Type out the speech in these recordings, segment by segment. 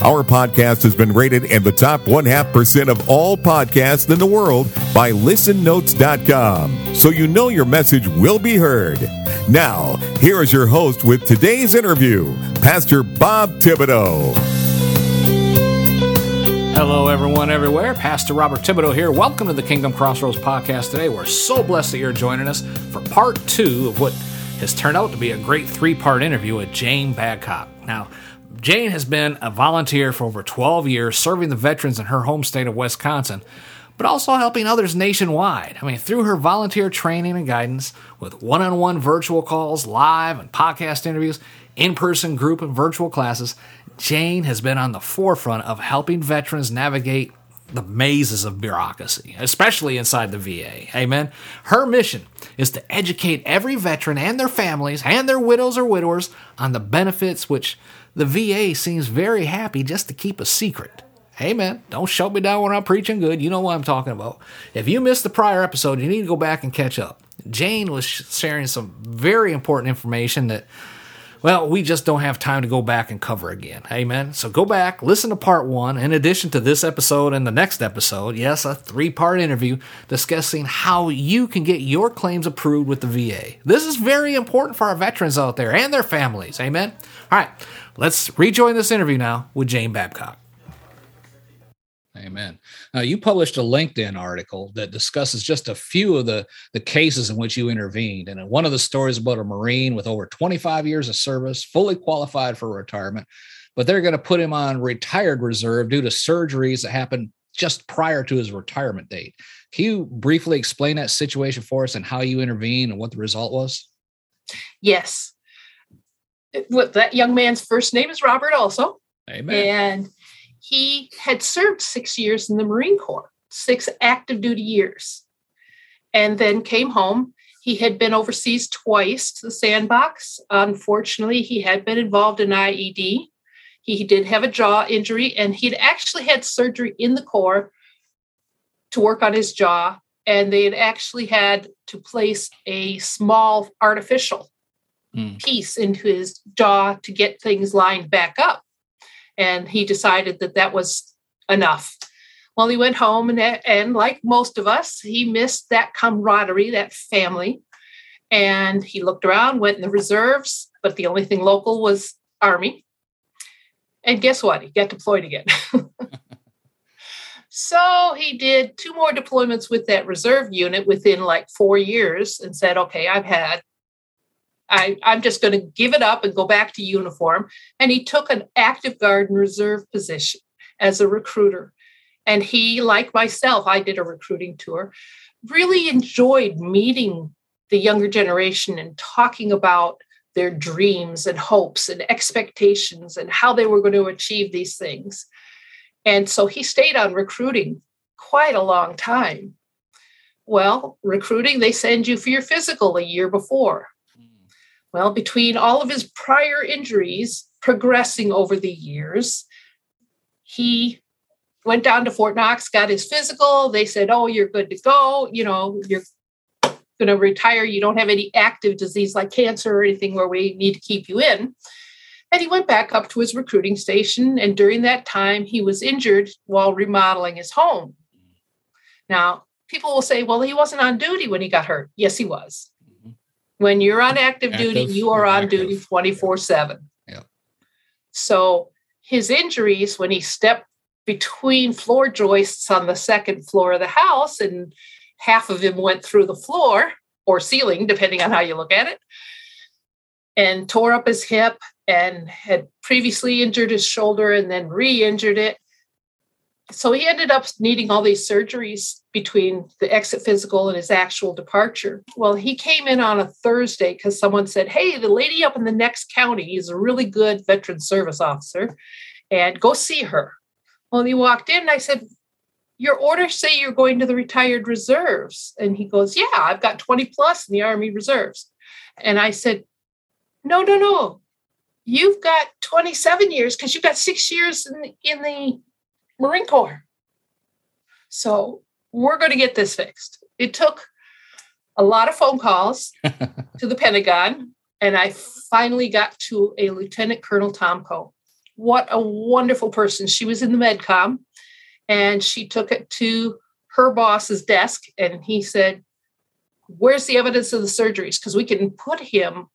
Our podcast has been rated in the top one half percent of all podcasts in the world by listennotes.com. So you know your message will be heard. Now, here is your host with today's interview, Pastor Bob Thibodeau. Hello, everyone, everywhere. Pastor Robert Thibodeau here. Welcome to the Kingdom Crossroads podcast today. We're so blessed that you're joining us for part two of what has turned out to be a great three part interview with Jane Babcock. Now, Jane has been a volunteer for over 12 years, serving the veterans in her home state of Wisconsin, but also helping others nationwide. I mean, through her volunteer training and guidance, with one on one virtual calls, live and podcast interviews, in person group and virtual classes, Jane has been on the forefront of helping veterans navigate the mazes of bureaucracy, especially inside the VA. Amen. Her mission is to educate every veteran and their families and their widows or widowers on the benefits which the VA seems very happy just to keep a secret. Amen. Don't shut me down when I'm preaching good. You know what I'm talking about. If you missed the prior episode, you need to go back and catch up. Jane was sharing some very important information that well, we just don't have time to go back and cover again. Amen. So go back, listen to part one, in addition to this episode and the next episode. Yes, a three part interview discussing how you can get your claims approved with the VA. This is very important for our veterans out there and their families. Amen. All right, let's rejoin this interview now with Jane Babcock. Amen. Now, you published a LinkedIn article that discusses just a few of the, the cases in which you intervened. And one of the stories about a Marine with over 25 years of service, fully qualified for retirement, but they're going to put him on retired reserve due to surgeries that happened just prior to his retirement date. Can you briefly explain that situation for us and how you intervened and what the result was? Yes. What that young man's first name is Robert also. Amen. And he had served six years in the Marine Corps, six active duty years, and then came home. He had been overseas twice to the sandbox. Unfortunately, he had been involved in IED. He did have a jaw injury, and he'd actually had surgery in the Corps to work on his jaw. And they had actually had to place a small artificial mm. piece into his jaw to get things lined back up and he decided that that was enough. Well, he went home, and, and like most of us, he missed that camaraderie, that family. And he looked around, went in the reserves, but the only thing local was Army. And guess what? He got deployed again. so he did two more deployments with that reserve unit within like four years and said, okay, I've had I, I'm just going to give it up and go back to uniform. And he took an active guard and reserve position as a recruiter. And he, like myself, I did a recruiting tour, really enjoyed meeting the younger generation and talking about their dreams and hopes and expectations and how they were going to achieve these things. And so he stayed on recruiting quite a long time. Well, recruiting, they send you for your physical a year before. Well, between all of his prior injuries progressing over the years, he went down to Fort Knox, got his physical. They said, Oh, you're good to go. You know, you're going to retire. You don't have any active disease like cancer or anything where we need to keep you in. And he went back up to his recruiting station. And during that time, he was injured while remodeling his home. Now, people will say, well, he wasn't on duty when he got hurt. Yes, he was. When you're on active, active duty, you are on active. duty 24 7. Yeah. So his injuries, when he stepped between floor joists on the second floor of the house, and half of him went through the floor or ceiling, depending on how you look at it, and tore up his hip and had previously injured his shoulder and then re injured it so he ended up needing all these surgeries between the exit physical and his actual departure. Well, he came in on a Thursday because someone said, Hey, the lady up in the next county is a really good veteran service officer, and go see her. Well, he walked in and I said, your orders say you're going to the retired reserves. And he goes, Yeah, I've got 20 plus in the Army Reserves. And I said, No, no, no. You've got 27 years because you've got six years in the, in the Marine Corps. So we're going to get this fixed. It took a lot of phone calls to the Pentagon, and I finally got to a Lieutenant Colonel Tomko. What a wonderful person. She was in the MedCom and she took it to her boss's desk and he said, Where's the evidence of the surgeries? Because we can put him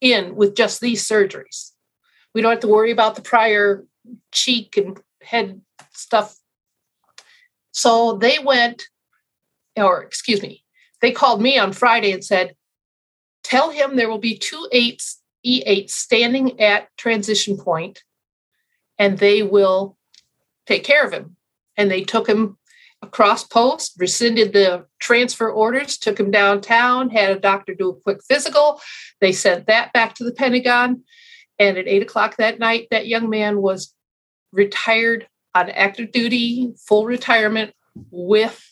in with just these surgeries. We don't have to worry about the prior cheek and head stuff. So they went, or excuse me, they called me on Friday and said, Tell him there will be two eights, E8 standing at transition point, and they will take care of him. And they took him across post, rescinded the transfer orders, took him downtown, had a doctor do a quick physical. They sent that back to the Pentagon. And at eight o'clock that night, that young man was retired on active duty, full retirement with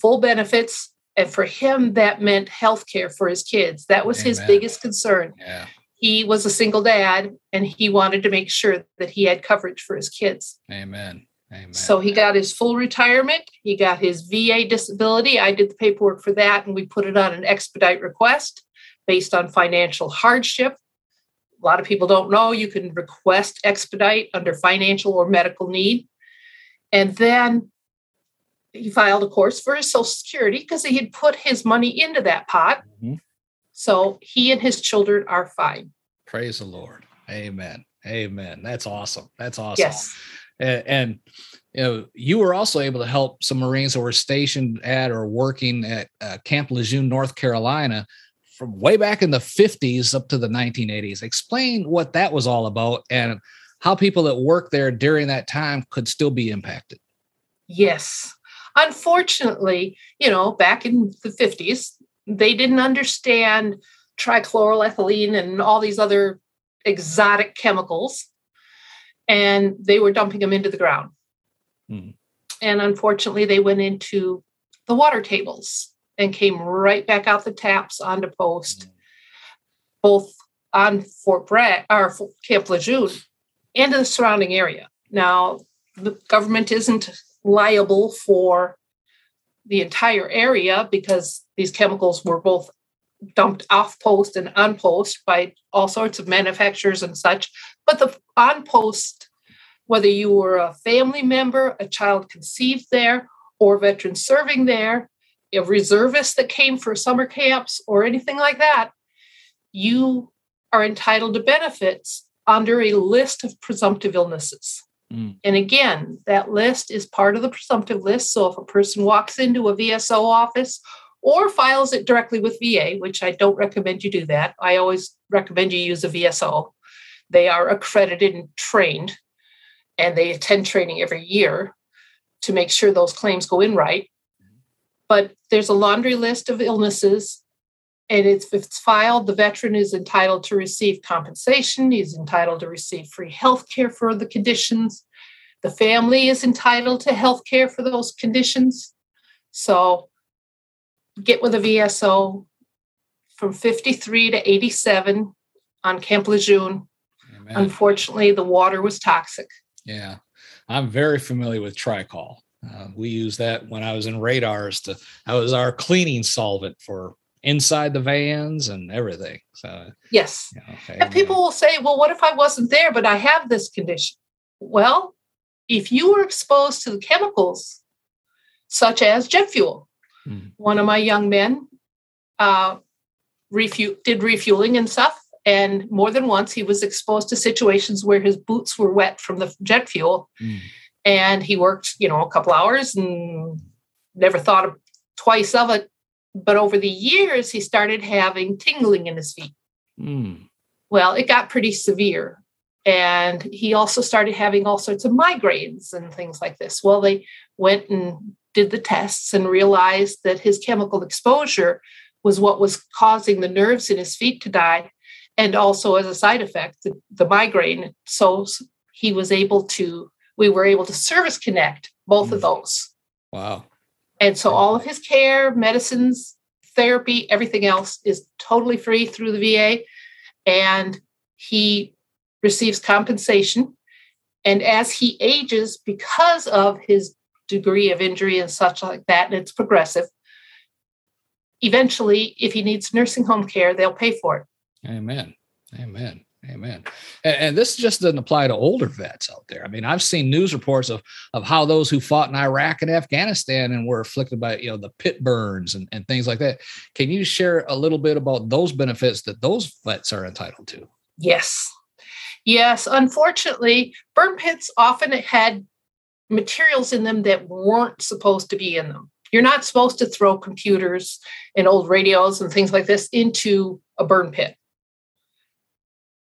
full benefits. And for him, that meant health care for his kids. That was Amen. his biggest concern. Yeah. He was a single dad and he wanted to make sure that he had coverage for his kids. Amen. Amen. So he got his full retirement. He got his VA disability. I did the paperwork for that and we put it on an expedite request based on financial hardship. A lot of people don't know you can request expedite under financial or medical need. And then he filed, of course, for his Social Security because he had put his money into that pot. Mm-hmm. So he and his children are fine. Praise the Lord. Amen. Amen. That's awesome. That's awesome. Yes. And, and you know, you were also able to help some Marines that were stationed at or working at uh, Camp Lejeune, North Carolina, from way back in the 50s up to the 1980s. Explain what that was all about and how people that worked there during that time could still be impacted. Yes. Unfortunately, you know, back in the 50s, they didn't understand trichloroethylene and all these other exotic chemicals, and they were dumping them into the ground. Mm. And unfortunately, they went into the water tables and came right back out the taps onto post, mm. both on Fort Bragg or Camp Lejeune and the surrounding area. Now, the government isn't liable for the entire area because these chemicals were both dumped off post and on post by all sorts of manufacturers and such. But the on post, whether you were a family member, a child conceived there, or a veteran serving there, a reservist that came for summer camps, or anything like that, you are entitled to benefits under a list of presumptive illnesses. Mm. And again, that list is part of the presumptive list. So if a person walks into a VSO office or files it directly with VA, which I don't recommend you do that, I always recommend you use a VSO. They are accredited and trained, and they attend training every year to make sure those claims go in right. But there's a laundry list of illnesses and if it's filed, the veteran is entitled to receive compensation. He's entitled to receive free health care for the conditions. The family is entitled to health care for those conditions. So get with a VSO from 53 to 87 on Camp Lejeune. Amen. Unfortunately, the water was toxic. Yeah, I'm very familiar with Tricol. Uh, we use that when I was in radars to, I was our cleaning solvent for inside the vans and everything. So yes, you know, and people will say, "Well, what if I wasn't there, but I have this condition?" Well, if you were exposed to the chemicals such as jet fuel, mm. one of my young men uh, refu- did refueling and stuff. And more than once, he was exposed to situations where his boots were wet from the jet fuel. Mm. And he worked, you know, a couple hours and never thought of, twice of it but over the years, he started having tingling in his feet. Mm. Well, it got pretty severe. And he also started having all sorts of migraines and things like this. Well, they went and did the tests and realized that his chemical exposure was what was causing the nerves in his feet to die. And also, as a side effect, the, the migraine. So he was able to, we were able to service connect both mm. of those Wow. And so all of his care, medicines, therapy, everything else is totally free through the VA. And he receives compensation. And as he ages, because of his degree of injury and such like that, and it's progressive, eventually, if he needs nursing home care, they'll pay for it. Amen. Amen. Amen. And, and, this just doesn't apply to older vets out there. I mean, I've seen news reports of of how those who fought in Iraq and Afghanistan and were afflicted by you know the pit burns and, and things like that. Can you share a little bit about those benefits that those vets are entitled to? Yes. Yes. Unfortunately, burn pits often had materials in them that weren't supposed to be in them. You're not supposed to throw computers and old radios and things like this into a burn pit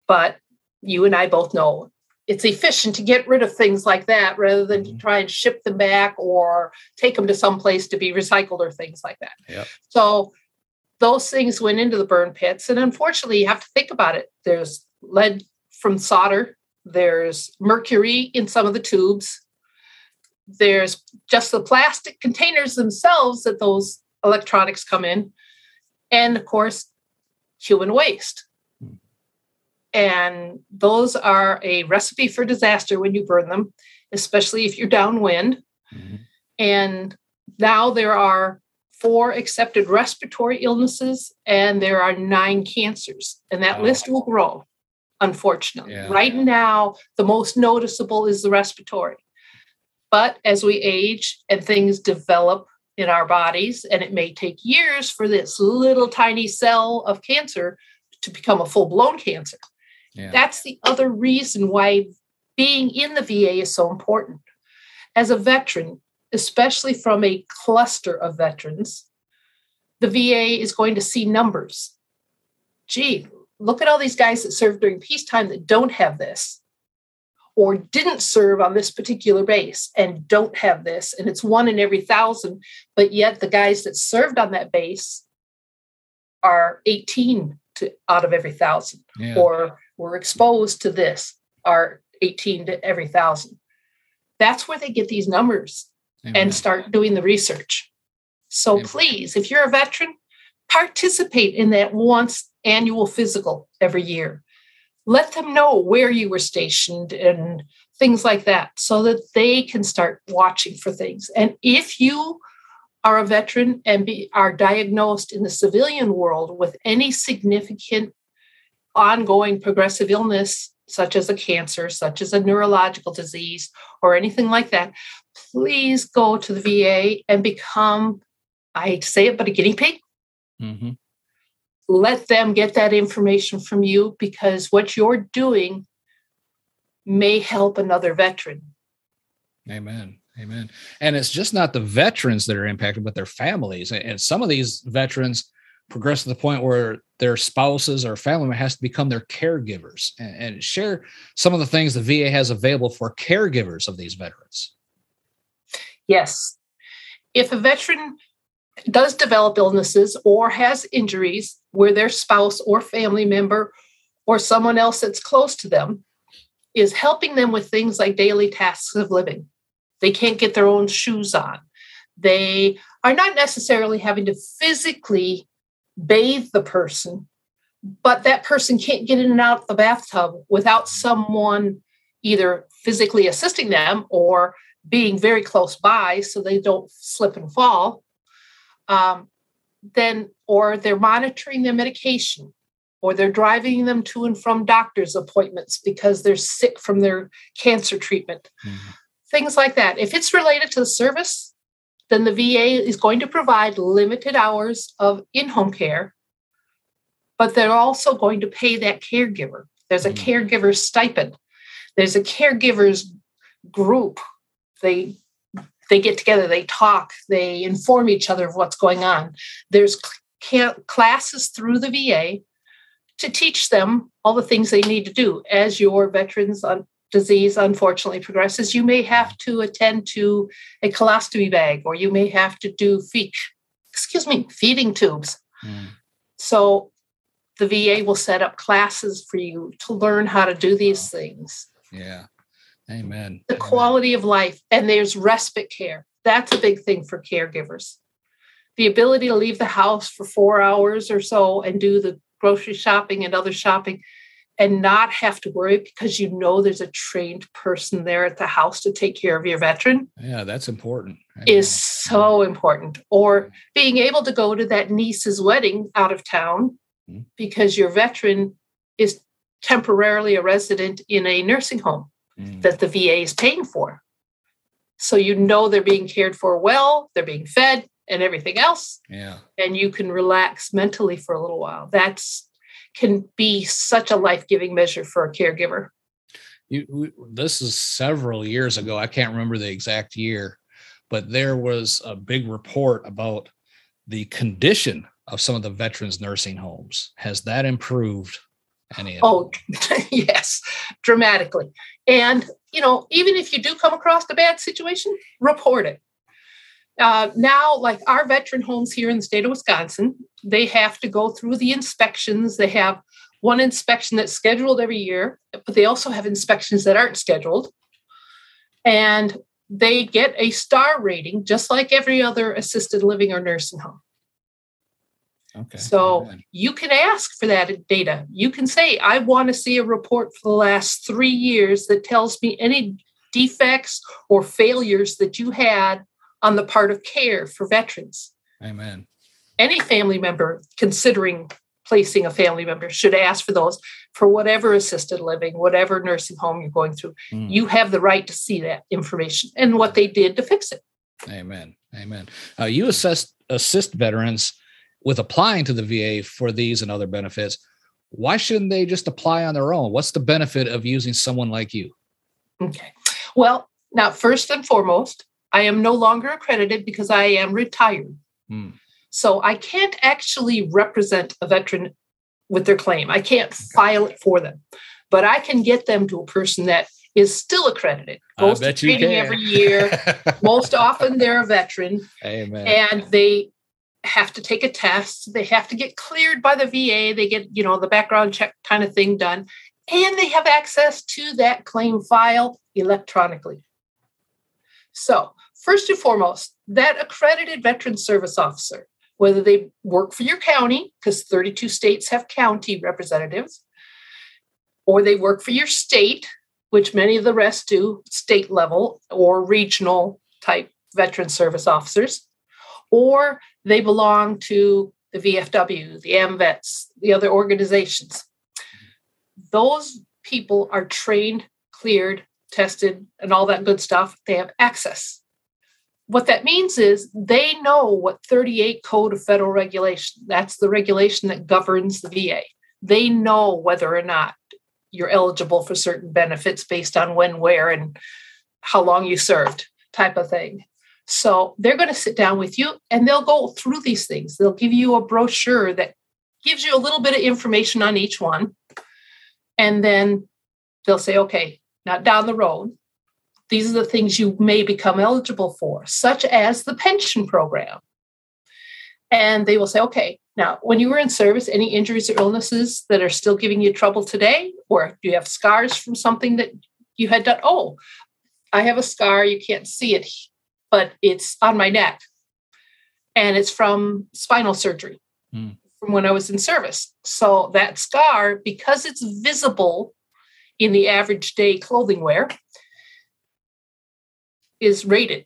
but you and I both know it's efficient to get rid of things like that rather than mm-hmm. to try and ship them back or take them to some place to be recycled or things like that. Yep. So those things went into the burn pits. And unfortunately, you have to think about it. There's lead from solder, there's mercury in some of the tubes, there's just the plastic containers themselves that those electronics come in, and of course, human waste. And those are a recipe for disaster when you burn them, especially if you're downwind. Mm-hmm. And now there are four accepted respiratory illnesses and there are nine cancers. And that wow. list will grow, unfortunately. Yeah. Right now, the most noticeable is the respiratory. But as we age and things develop in our bodies, and it may take years for this little tiny cell of cancer to become a full blown cancer. Yeah. That's the other reason why being in the VA is so important. As a veteran, especially from a cluster of veterans, the VA is going to see numbers. Gee, look at all these guys that served during peacetime that don't have this or didn't serve on this particular base and don't have this and it's one in every thousand but yet the guys that served on that base are 18 to out of every thousand yeah. or were exposed to this are 18 to every thousand. That's where they get these numbers Amen. and start doing the research. So Amen. please, if you're a veteran, participate in that once annual physical every year. Let them know where you were stationed and things like that so that they can start watching for things. And if you are a veteran and be, are diagnosed in the civilian world with any significant ongoing progressive illness, such as a cancer, such as a neurological disease, or anything like that, please go to the VA and become, I hate to say it, but a guinea pig. Mm-hmm. Let them get that information from you because what you're doing may help another veteran. Amen. Amen. And it's just not the veterans that are impacted, but their families. And some of these veterans progress to the point where their spouses or family has to become their caregivers and, and, share some of the things the VA has available for caregivers of these veterans. Yes. If a veteran does develop illnesses or has injuries where their spouse or family member or someone else that's close to them is helping them with things like daily tasks of living. They can't get their own shoes on. They are not necessarily having to physically bathe the person, but that person can't get in and out of the bathtub without someone either physically assisting them or being very close by so they don't slip and fall. Um, then, or they're monitoring their medication, or they're driving them to and from doctor's appointments because they're sick from their cancer treatment. Mm-hmm. Things like that. If it's related to the service, then the VA is going to provide limited hours of in home care, but they're also going to pay that caregiver. There's a mm. caregiver stipend, there's a caregivers group. They they get together, they talk, they inform each other of what's going on. There's classes through the VA to teach them all the things they need to do as your veterans on disease unfortunately progresses, you may have to attend to a colostomy bag or you may have to do feed, excuse me, feeding tubes. Mm. So the VA will set up classes for you to learn how to do these things. Yeah. Amen. The Amen. quality of life. And there's respite care. That's a big thing for caregivers. The ability to leave the house for four hours or so and do the grocery shopping and other shopping and not have to worry because you know there's a trained person there at the house to take care of your veteran. Yeah, that's important. Is so important. Or being able to go to that niece's wedding out of town mm-hmm. because your veteran is temporarily a resident in a nursing home mm. that the VA is paying for. So you know they're being cared for well, they're being fed and everything else. Yeah. And you can relax mentally for a little while. That's can be such a life-giving measure for a caregiver. You, this is several years ago. I can't remember the exact year, but there was a big report about the condition of some of the veterans nursing homes. Has that improved any? Oh, yes, dramatically. And you know, even if you do come across a bad situation, report it. Uh, now, like our veteran homes here in the state of Wisconsin, they have to go through the inspections. They have one inspection that's scheduled every year, but they also have inspections that aren't scheduled. And they get a star rating just like every other assisted living or nursing home. Okay. So you can ask for that data. You can say, I want to see a report for the last three years that tells me any defects or failures that you had on the part of care for veterans. Amen. Any family member considering placing a family member should ask for those for whatever assisted living, whatever nursing home you're going through. Mm. You have the right to see that information and what they did to fix it. Amen. Amen. Uh, you assist assist veterans with applying to the VA for these and other benefits. Why shouldn't they just apply on their own? What's the benefit of using someone like you? Okay. Well, now, first and foremost, I am no longer accredited because I am retired. Hmm. So I can't actually represent a veteran with their claim. I can't file it for them, but I can get them to a person that is still accredited, goes to training every year. Most often they're a veteran. Amen. And they have to take a test. They have to get cleared by the VA. They get, you know, the background check kind of thing done. And they have access to that claim file electronically. So first and foremost, that accredited veteran service officer, whether they work for your county, because 32 states have county representatives, or they work for your state, which many of the rest do, state level or regional type veteran service officers, or they belong to the VFW, the AMVETS, the other organizations. Those people are trained, cleared, tested, and all that good stuff. They have access what that means is they know what 38 code of federal regulation that's the regulation that governs the va they know whether or not you're eligible for certain benefits based on when where and how long you served type of thing. So they're going to sit down with you and they'll go through these things. They'll give you a brochure that gives you a little bit of information on each one and then they'll say okay now down the road these are the things you may become eligible for, such as the pension program. And they will say, okay, now, when you were in service, any injuries or illnesses that are still giving you trouble today? Or do you have scars from something that you had done? Oh, I have a scar. You can't see it, but it's on my neck. And it's from spinal surgery mm. from when I was in service. So that scar, because it's visible in the average day clothing wear, is rated.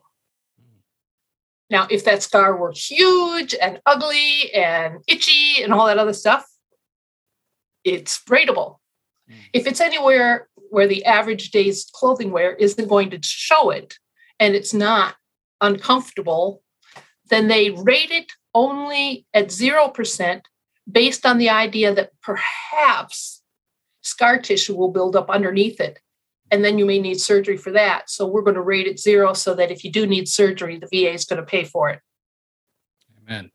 Now, if that scar were huge and ugly and itchy and all that other stuff, it's rateable. Mm. If it's anywhere where the average day's clothing wear isn't going to show it and it's not uncomfortable, then they rate it only at 0% based on the idea that perhaps scar tissue will build up underneath it and then you may need surgery for that. So we're going to rate it zero so that if you do need surgery, the VA is going to pay for it. Amen.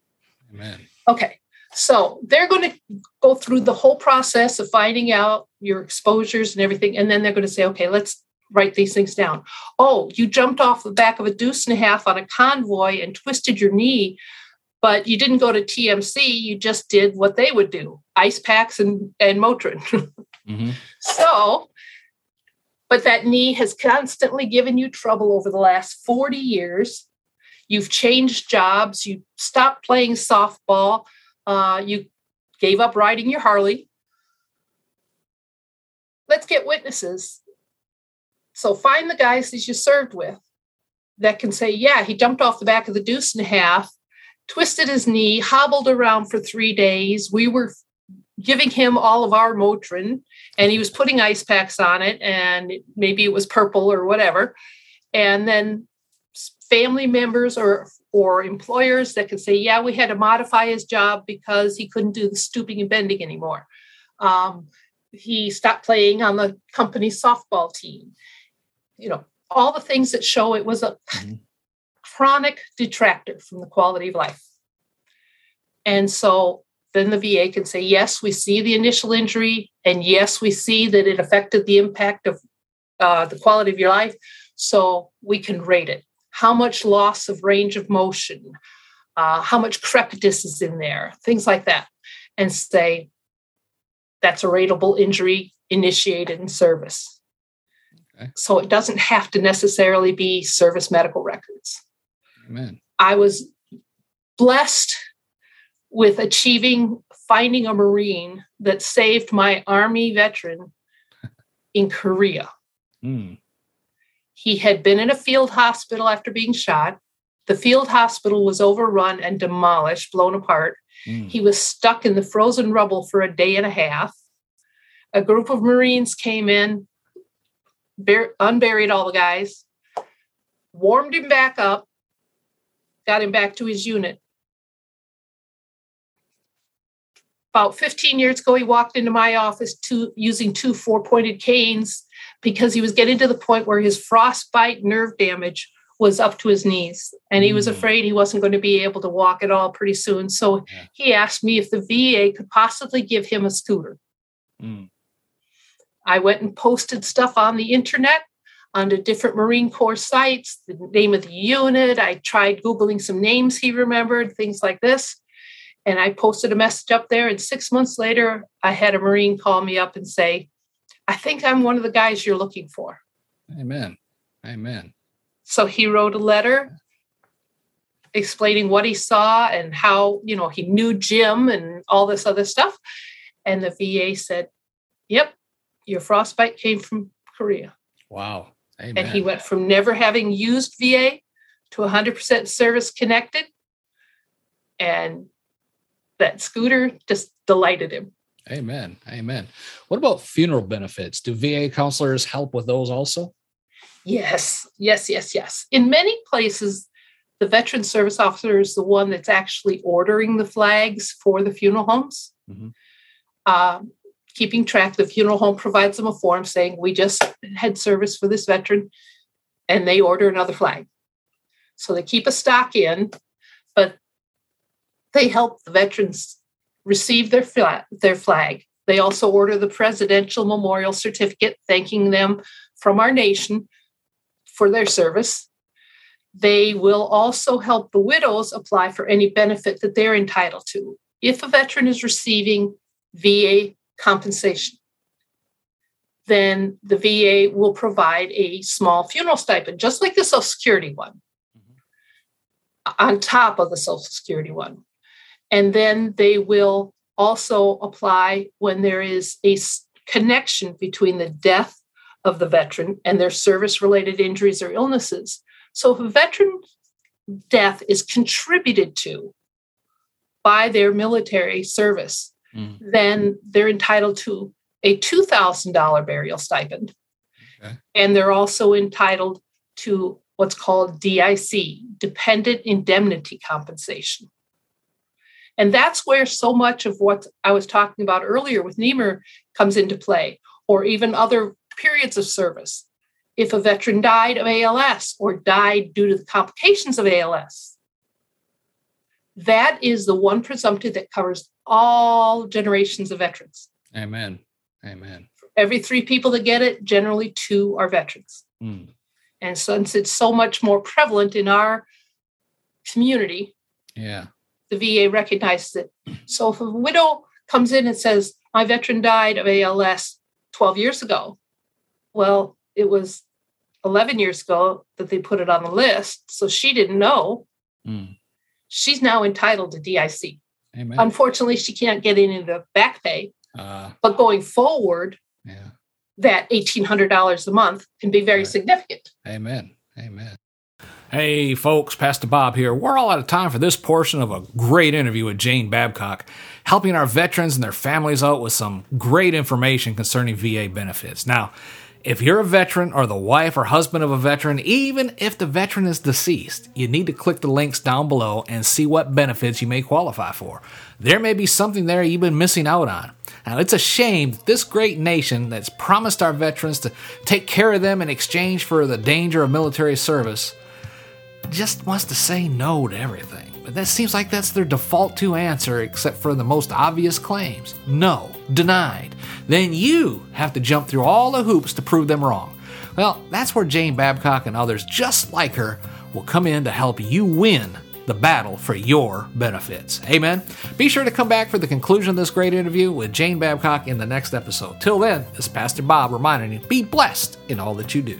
Amen. Okay. So they're going to go through the whole process of finding out your exposures and everything. And then they're going to say, okay, let's write these things down. Oh, you jumped off the back of a deuce and a half on a convoy and twisted your knee, but you didn't go to TMC. You just did what they would do ice packs and, and Motrin. mm-hmm. So but that knee has constantly given you trouble over the last 40 years. you've changed jobs, you stopped playing softball, uh, you gave up riding your Harley. Let's get witnesses. So find the guys that you served with that can say, yeah, he jumped off the back of the deuce and a half, twisted his knee, hobbled around for three days. We were giving him all of our Motrin and he was putting ice packs on it and maybe it was purple or whatever. And then family members or or employers that could say, yeah, we had to modify his job because he couldn't do the stooping and bending anymore. Um, he stopped playing on the company softball team. You know, all the things that show it was a mm-hmm. chronic detractor from the quality of life. And so then the VA can say, yes, we see the initial injury, and yes, we see that it affected the impact of uh, the quality of your life. So we can rate it. How much loss of range of motion, uh, how much crepitus is in there, things like that, and say that's a rateable injury initiated in service. Okay. So it doesn't have to necessarily be service medical records. Amen. I was blessed with achieving finding a Marine that saved my Army veteran in Korea. Mm. He had been in a field hospital after being shot. The field hospital was overrun and demolished, blown apart. Mm. He was stuck in the frozen rubble for a day and a half. A group of Marines came in, bur- unburied all the guys, warmed him back up, got him back to his unit. About 15 years ago, he walked into my office to, using two four pointed canes because he was getting to the point where his frostbite nerve damage was up to his knees and he was mm. afraid he wasn't going to be able to walk at all pretty soon. So yeah. he asked me if the VA could possibly give him a scooter. Mm. I went and posted stuff on the internet on the different Marine Corps sites, the name of the unit. I tried Googling some names he remembered, things like this and I posted a message up there. And six months later, I had a Marine call me up and say, I think I'm one of the guys you're looking for. Amen. Amen. So he wrote a letter explaining what he saw and how, you know, he knew Jim and all this other stuff. And the VA said, Yep, your frostbite came from Korea. Wow. Amen. And he went from never having used VA to 100% service connected. And that scooter just delighted him. Amen. Amen. What about funeral benefits? Do VA counselors help with those also? Yes, yes, yes, yes. In many places, the veteran service officer is the one that's actually ordering the flags for the funeral homes. Mm-hmm. Um, keeping track, the funeral home provides them a form saying, We just had service for this veteran, and they order another flag. So they keep a stock in, but they help the veterans receive their flag, their flag. They also order the Presidential Memorial Certificate, thanking them from our nation for their service. They will also help the widows apply for any benefit that they're entitled to. If a veteran is receiving VA compensation, then the VA will provide a small funeral stipend, just like the Social Security one, mm-hmm. on top of the Social Security one. And then they will also apply when there is a connection between the death of the veteran and their service related injuries or illnesses. So if a veteran death is contributed to by their military service, mm. then they're entitled to a $2,000 burial stipend. Okay. And they're also entitled to what's called DIC, dependent indemnity compensation. And that's where so much of what I was talking about earlier with Nehmer comes into play, or even other periods of service. If a veteran died of ALS or died due to the complications of ALS, that is the one presumptive that covers all generations of veterans. Amen. Amen. Every three people that get it, generally two are veterans. Mm. And since it's so much more prevalent in our community, yeah, the VA recognizes it. So if a widow comes in and says, My veteran died of ALS 12 years ago, well, it was 11 years ago that they put it on the list. So she didn't know Mm. She's now entitled to DIC. Amen. Unfortunately, she can't get any of the back pay, uh, but going forward, yeah. that $1,800 a month can be very Right. significant. Amen. Amen. Hey, folks, Pastor Bob here. We're all out of time for this portion of a great interview with Jane Babcock, helping our veterans and their families out with some great information concerning VA benefits. Now, if you're a veteran or the wife or husband of a veteran, even if the veteran is deceased, you need to click the links down below and see what benefits you may qualify for. There may be something there you've been missing out on. Now, it's a shame that this great nation that's promised our veterans to take care of them in exchange for the danger of military service just wants to say no to everything. But that seems like that's their default to answer, except for the most obvious claims. No, denied. Then you have to jump through all the hoops to prove them wrong. Well, that's where Jane Babcock and others just like her will come in to help you win the battle for your benefits. Amen. Be sure to come back for the conclusion of this great interview with Jane Babcock in the next episode. Till then, this is Pastor Bob reminding you be blessed in all that you do.